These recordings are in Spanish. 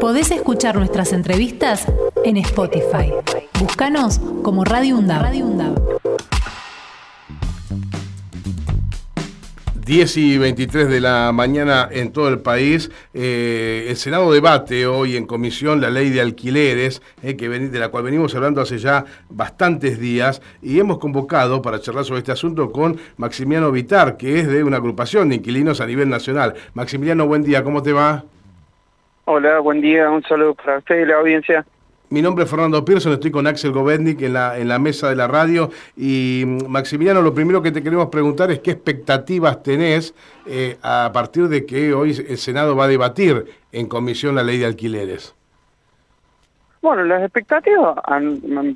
Podés escuchar nuestras entrevistas en Spotify. Búscanos como Radio UNDAB. Radio UNDAB. 10 y 23 de la mañana en todo el país. Eh, el Senado debate hoy en comisión la ley de alquileres, eh, de la cual venimos hablando hace ya bastantes días, y hemos convocado para charlar sobre este asunto con Maximiliano Vitar, que es de una agrupación de inquilinos a nivel nacional. Maximiliano, buen día, ¿cómo te va? Hola, buen día, un saludo para usted y la audiencia. Mi nombre es Fernando Pearson, estoy con Axel Govetnik en la, en la mesa de la radio. Y mm, Maximiliano, lo primero que te queremos preguntar es qué expectativas tenés eh, a partir de que hoy el Senado va a debatir en comisión la ley de alquileres. Bueno, las expectativas,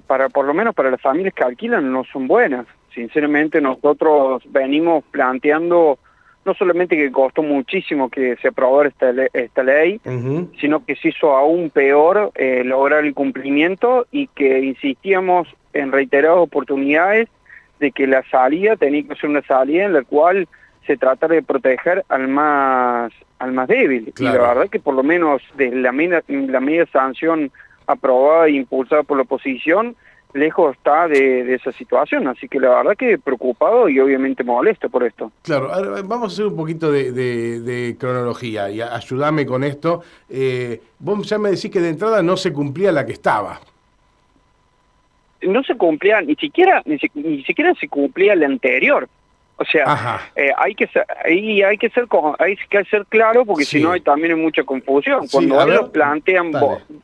para por lo menos para las familias que alquilan, no son buenas. Sinceramente, nosotros venimos planteando no solamente que costó muchísimo que se aprobara esta, esta ley, sino que se hizo aún peor eh, lograr el cumplimiento y que insistíamos en reiteradas oportunidades de que la salida tenía que ser una salida en la cual se tratara de proteger al más al más débil. Y la verdad que por lo menos de la, la media sanción aprobada e impulsada por la oposición, lejos está de, esa situación, así que la verdad que preocupado y obviamente molesto por esto. Claro, vamos a hacer un poquito de, cronología y ayúdame con esto. Eh, vos ya me decís que de entrada no se cumplía la que estaba. No se cumplía, ni siquiera, ni, ni siquiera se cumplía la anterior. O sea, eh, hay que ser, ahí hay que ser hay que ser claro porque si no hay también hay mucha confusión. Cuando ellos plantean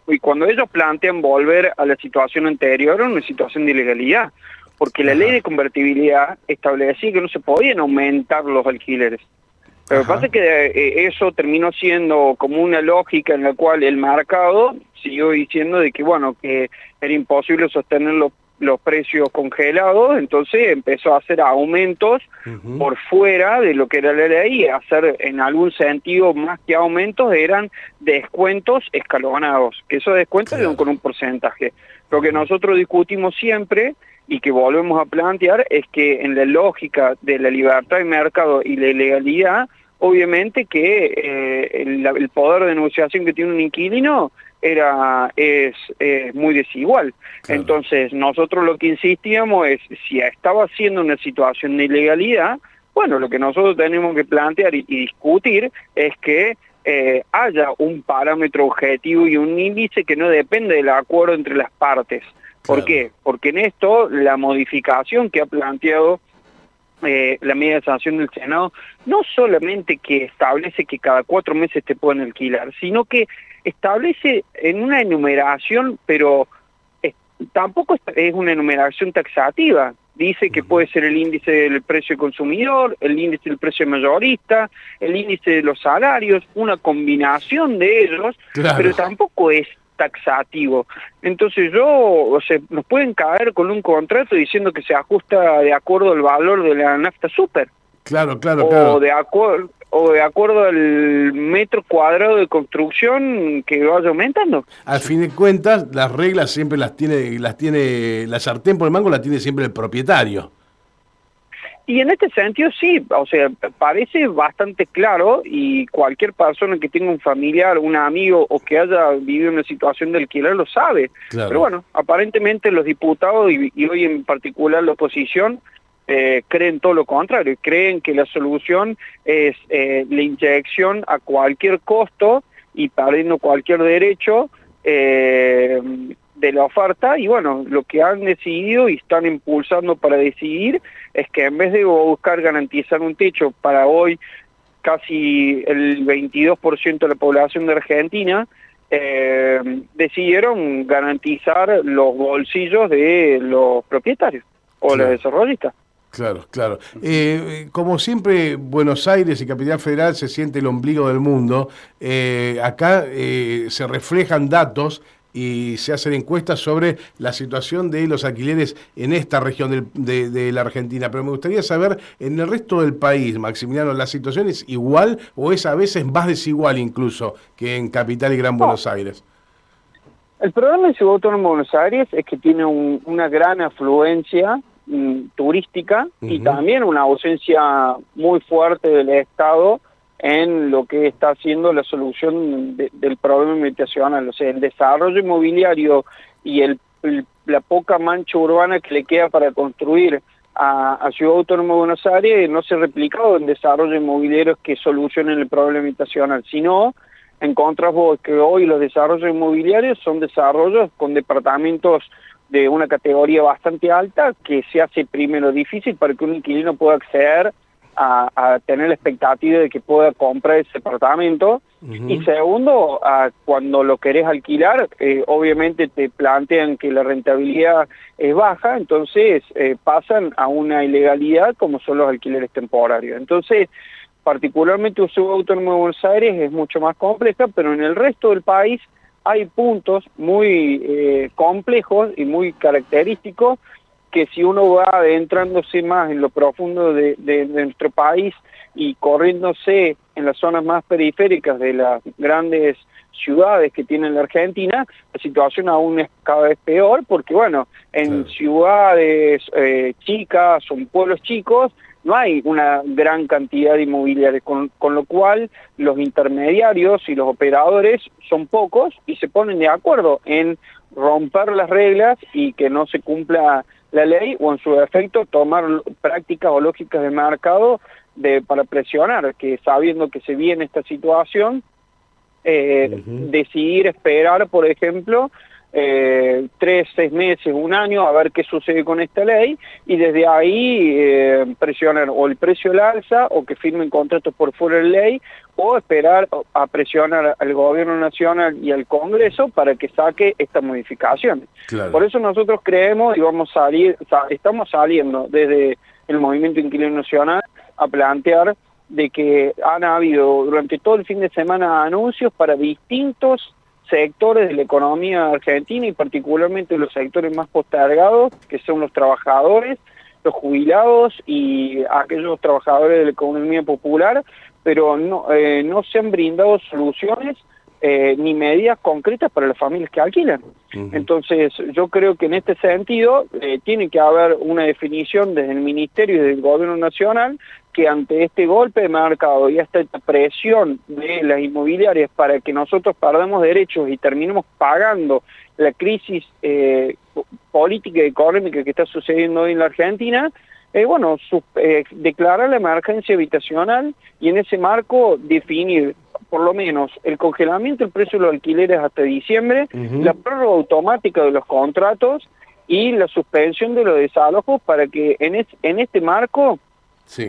y cuando ellos plantean volver a la situación anterior, una situación de ilegalidad, porque la ley de convertibilidad establecía que no se podían aumentar los alquileres. Pero lo que pasa es que eh, eso terminó siendo como una lógica en la cual el mercado siguió diciendo de que bueno que era imposible sostener los los precios congelados, entonces empezó a hacer aumentos por fuera de lo que era la ley, hacer en algún sentido más que aumentos eran descuentos escalonados, que esos descuentos eran con un porcentaje. Lo que nosotros discutimos siempre y que volvemos a plantear es que en la lógica de la libertad de mercado y la legalidad, obviamente que eh, el poder de negociación que tiene un inquilino era es, muy desigual. Entonces, nosotros lo que insistíamos es, si estaba haciendo una situación de ilegalidad, bueno, lo que nosotros tenemos que plantear y, discutir es que eh, haya un parámetro objetivo y un índice que no depende del acuerdo entre las partes. ¿Por qué? Porque en esto la modificación que ha planteado eh, la medida de sanción del Senado no solamente que establece que cada cuatro meses te pueden alquilar, sino que establece en una enumeración, pero tampoco es una enumeración taxativa. Dice que puede ser el índice del precio consumidor, el índice del precio mayorista, el índice de los salarios, una combinación de ellos, pero tampoco es taxativo. Entonces yo, o sea, nos pueden caer con un contrato diciendo que se ajusta de acuerdo al valor de la nafta super. Claro, claro, o De acuerdo o de acuerdo al metro cuadrado de construcción que vaya aumentando. Al fin de cuentas, las reglas siempre las tiene, las tiene, la sartén por el mango la tiene siempre el propietario. Y en este sentido sí, o sea, parece bastante claro y cualquier persona que tenga un familiar, un amigo o que haya vivido una situación de alquiler lo sabe. Pero bueno, aparentemente los diputados y, hoy en particular la oposición eh, creen todo lo contrario, creen que la solución es eh, la inyección a cualquier costo y perdiendo cualquier derecho eh, de la oferta y bueno, lo que han decidido y están impulsando para decidir es que en vez de buscar garantizar un techo para hoy casi el 22% de la población de Argentina, eh, decidieron garantizar los bolsillos de los propietarios o los desarrollistas. Claro, claro. Eh, como siempre, Buenos Aires y Capital Federal se siente el ombligo del mundo. Eh, acá se reflejan datos y se hacen encuestas sobre la situación de los alquileres en esta región de, la Argentina. Pero me gustaría saber, en el resto del país, Maximiliano, ¿la situación es igual o es a veces más desigual incluso que en Capital y Gran Buenos Aires? El problema del Ciudad en Buenos Aires es que tiene una gran afluencia mm, turística y también una ausencia muy fuerte del Estado en lo que está haciendo la solución del problema habitacional, o sea, el desarrollo inmobiliario y el, la poca mancha urbana que le queda para construir a, Ciudad Autónoma de Buenos Aires no se ha replicado en desarrollo inmobiliario que solucionen el problema habitacional, sino encontras vos que hoy los desarrollos inmobiliarios son desarrollos con departamentos de una categoría bastante alta que se hace primero difícil para que un inquilino pueda acceder a, tener la expectativa de que pueda comprar ese departamento y segundo, cuando lo querés alquilar, eh, obviamente te plantean que la rentabilidad es baja, entonces eh, pasan a una ilegalidad como son los alquileres temporarios. Entonces, particularmente Uso Autónomo de Buenos Aires es mucho más compleja, pero en el resto del país hay puntos muy eh, complejos y muy característicos que si uno va adentrándose más en lo profundo de, nuestro país y corriéndose en las zonas más periféricas de las grandes ciudades que tiene la Argentina, la situación aún es cada vez peor porque, bueno, en ciudades eh, chicas o en pueblos chicos no hay una gran cantidad de inmobiliarios, con, con, lo cual los intermediarios y los operadores son pocos y se ponen de acuerdo en romper las reglas y que no se cumpla la ley o en su defecto tomar prácticas o lógicas de mercado de, para presionar, que sabiendo que se viene esta situación, eh, decidir esperar, por ejemplo, eh, tres, seis meses, un año, a ver qué sucede con esta ley y desde ahí eh, presionar o el precio al alza o que firmen contratos por fuera de ley o esperar a presionar al gobierno nacional y al Congreso para que saque estas modificaciones. Por eso nosotros creemos y vamos a salir, estamos saliendo desde el Movimiento Inquilino Nacional a plantear de que han habido durante todo el fin de semana anuncios para distintos sectores de la economía argentina y particularmente los sectores más postergados, que son los trabajadores, los jubilados y aquellos trabajadores de la economía popular, pero no, eh, no se han brindado soluciones eh, ni medidas concretas para las familias que alquilan. Entonces, yo creo que en este sentido eh, tiene que haber una definición desde el Ministerio y del Gobierno Nacional que ante este golpe de mercado y esta presión de las inmobiliarias para que nosotros perdamos derechos y terminemos pagando la crisis eh, política y económica que está sucediendo hoy en la Argentina, eh, bueno, eh, declarar la emergencia habitacional y en ese marco definir por lo menos el congelamiento del precio de los alquileres hasta diciembre, la prórroga automática de los contratos y la suspensión de los desalojos para que en, en este marco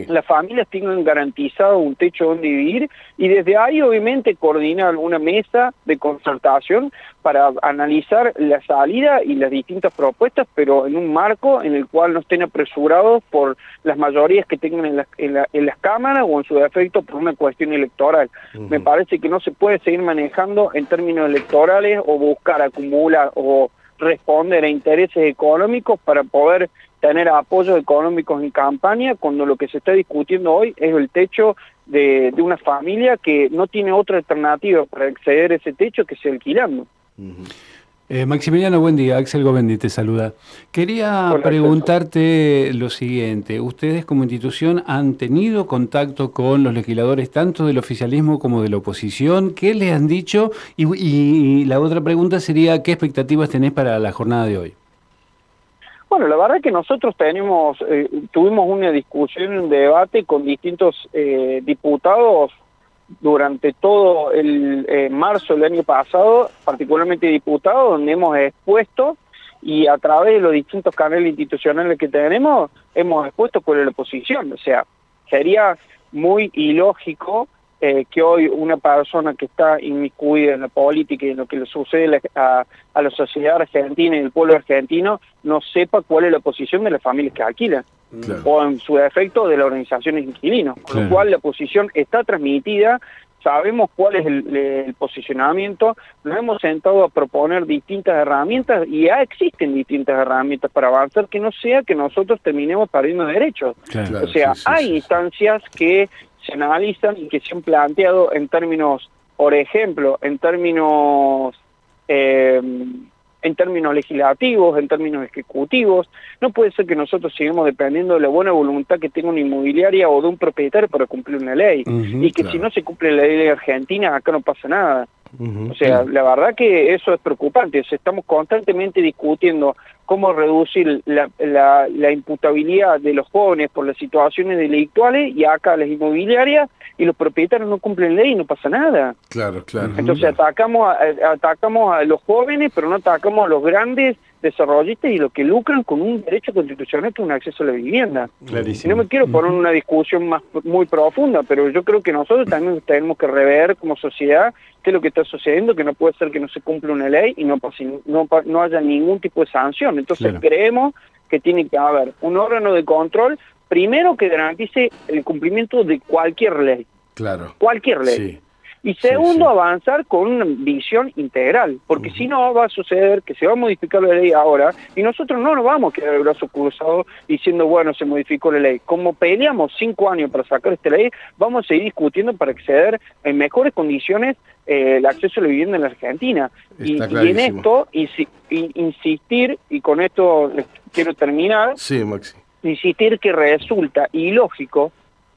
las familias tengan garantizado un techo donde vivir y desde ahí obviamente coordinar una mesa de concertación para analizar la salida y las distintas propuestas, pero en un marco en el cual no estén apresurados por las mayorías que tengan en, en, las cámaras o en su defecto por una cuestión electoral. Me parece que no se puede seguir manejando en términos electorales o buscar acumular o responder a intereses económicos para poder tener apoyos económicos en campaña cuando lo que se está discutiendo hoy es el techo de, una familia que no tiene otra alternativa para acceder a ese techo que sea alquilando. Eh, Maximiliano, buen día. Axel Govendi te saluda. Quería preguntarte lo siguiente. ¿Ustedes como institución han tenido contacto con los legisladores tanto del oficialismo como de la oposición? ¿Qué les han dicho? y la otra pregunta sería, ¿qué expectativas tenés para la jornada de hoy? Bueno, la verdad es que nosotros tenemos, eh, tuvimos una discusión, un debate con distintos eh, diputados durante todo el eh, marzo del año pasado, particularmente diputados, donde hemos expuesto y a través de los distintos canales institucionales que tenemos, hemos expuesto cuál la posición. O sea, sería muy ilógico eh, que hoy una persona que está inmiscuida en la política y en lo que le sucede a, la sociedad argentina y el pueblo argentino no sepa cuál es la posición de las familias que alquilan o en su defecto de la organización de inquilinos, con lo cual la posición está transmitida, sabemos cuál es el, posicionamiento, nos hemos sentado a proponer distintas herramientas y ya existen distintas herramientas para avanzar, que no sea que nosotros terminemos perdiendo derechos. o sea, hay instancias que se analizan y que se han planteado en términos, por ejemplo, en términos eh, en términos legislativos, en términos ejecutivos. No puede ser que nosotros sigamos dependiendo de la buena voluntad que tenga una inmobiliaria o de un propietario para cumplir una ley. y que si no se cumple la ley de Argentina, acá no pasa nada. O sea, la verdad que eso es preocupante. estamos constantemente discutiendo cómo reducir la, la, imputabilidad de los jóvenes por las situaciones delictuales y acá las inmobiliarias y los propietarios no cumplen ley y no pasa nada. Claro, claro. Entonces atacamos a, atacamos a los jóvenes, pero no atacamos a los grandes desarrollistas y los que lucran con un derecho constitucional que es un acceso a la vivienda. Clarísimo. No me quiero poner una discusión más muy profunda, pero yo creo que nosotros también tenemos que rever como sociedad qué es lo que está sucediendo, que no puede ser que no se cumpla una ley y no, no, no haya ningún tipo de sanción. Entonces creemos que tiene que haber un órgano de control, primero que garantice el cumplimiento de cualquier ley. Claro. Cualquier ley. Y segundo, avanzar con una visión integral, porque si no va a suceder que se va a modificar la ley ahora y nosotros no nos vamos a quedar el brazo cruzado diciendo, bueno, se modificó la ley. Como peleamos cinco años para sacar esta ley, vamos a seguir discutiendo para acceder en mejores condiciones eh, el acceso a la vivienda en la Argentina. Y, en esto, y, insistir, y con esto quiero terminar, sí, Maxi. insistir que resulta ilógico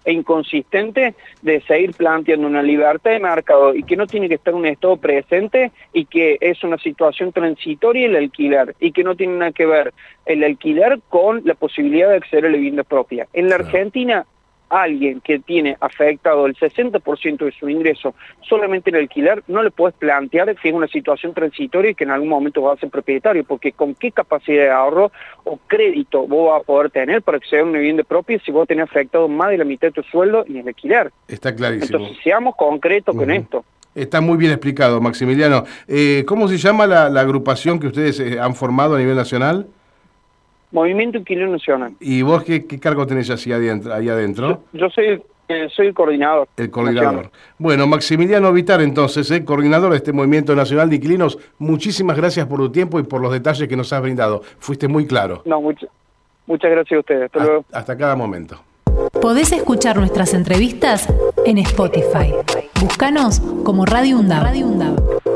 e inconsistente de seguir planteando una libertad de mercado y que no tiene que estar un Estado presente y que es una situación transitoria el alquiler y que no tiene nada que ver el alquiler con la posibilidad de acceder a la vivienda propia. En la Argentina alguien que tiene afectado el 60% de su ingreso solamente en alquiler, no le puedes plantear que es una situación transitoria y que en algún momento va a ser propietario, porque con qué capacidad de ahorro o crédito vos vas a poder tener para acceder a una vivienda propia si vos tenés afectado más de la mitad de tu sueldo en el alquiler. Está clarísimo. Entonces, seamos concretos con esto. Está muy bien explicado, Maximiliano. Eh, ¿Cómo se llama la, agrupación que ustedes eh, han formado a nivel nacional? Movimiento Inquilino Nacional. ¿Y vos qué, cargo tenés así adentro, ahí adentro? Yo, soy, el, eh, soy el coordinador. El coordinador. Bueno, Maximiliano Vitar, entonces, eh, coordinador de este Movimiento Nacional de Inquilinos, muchísimas gracias por tu tiempo y por los detalles que nos has brindado. Fuiste muy claro. No, muchas gracias a ustedes. Hasta, luego. hasta cada momento. Podés escuchar nuestras entrevistas en Spotify. Búscanos como Radio Radio UNDAV.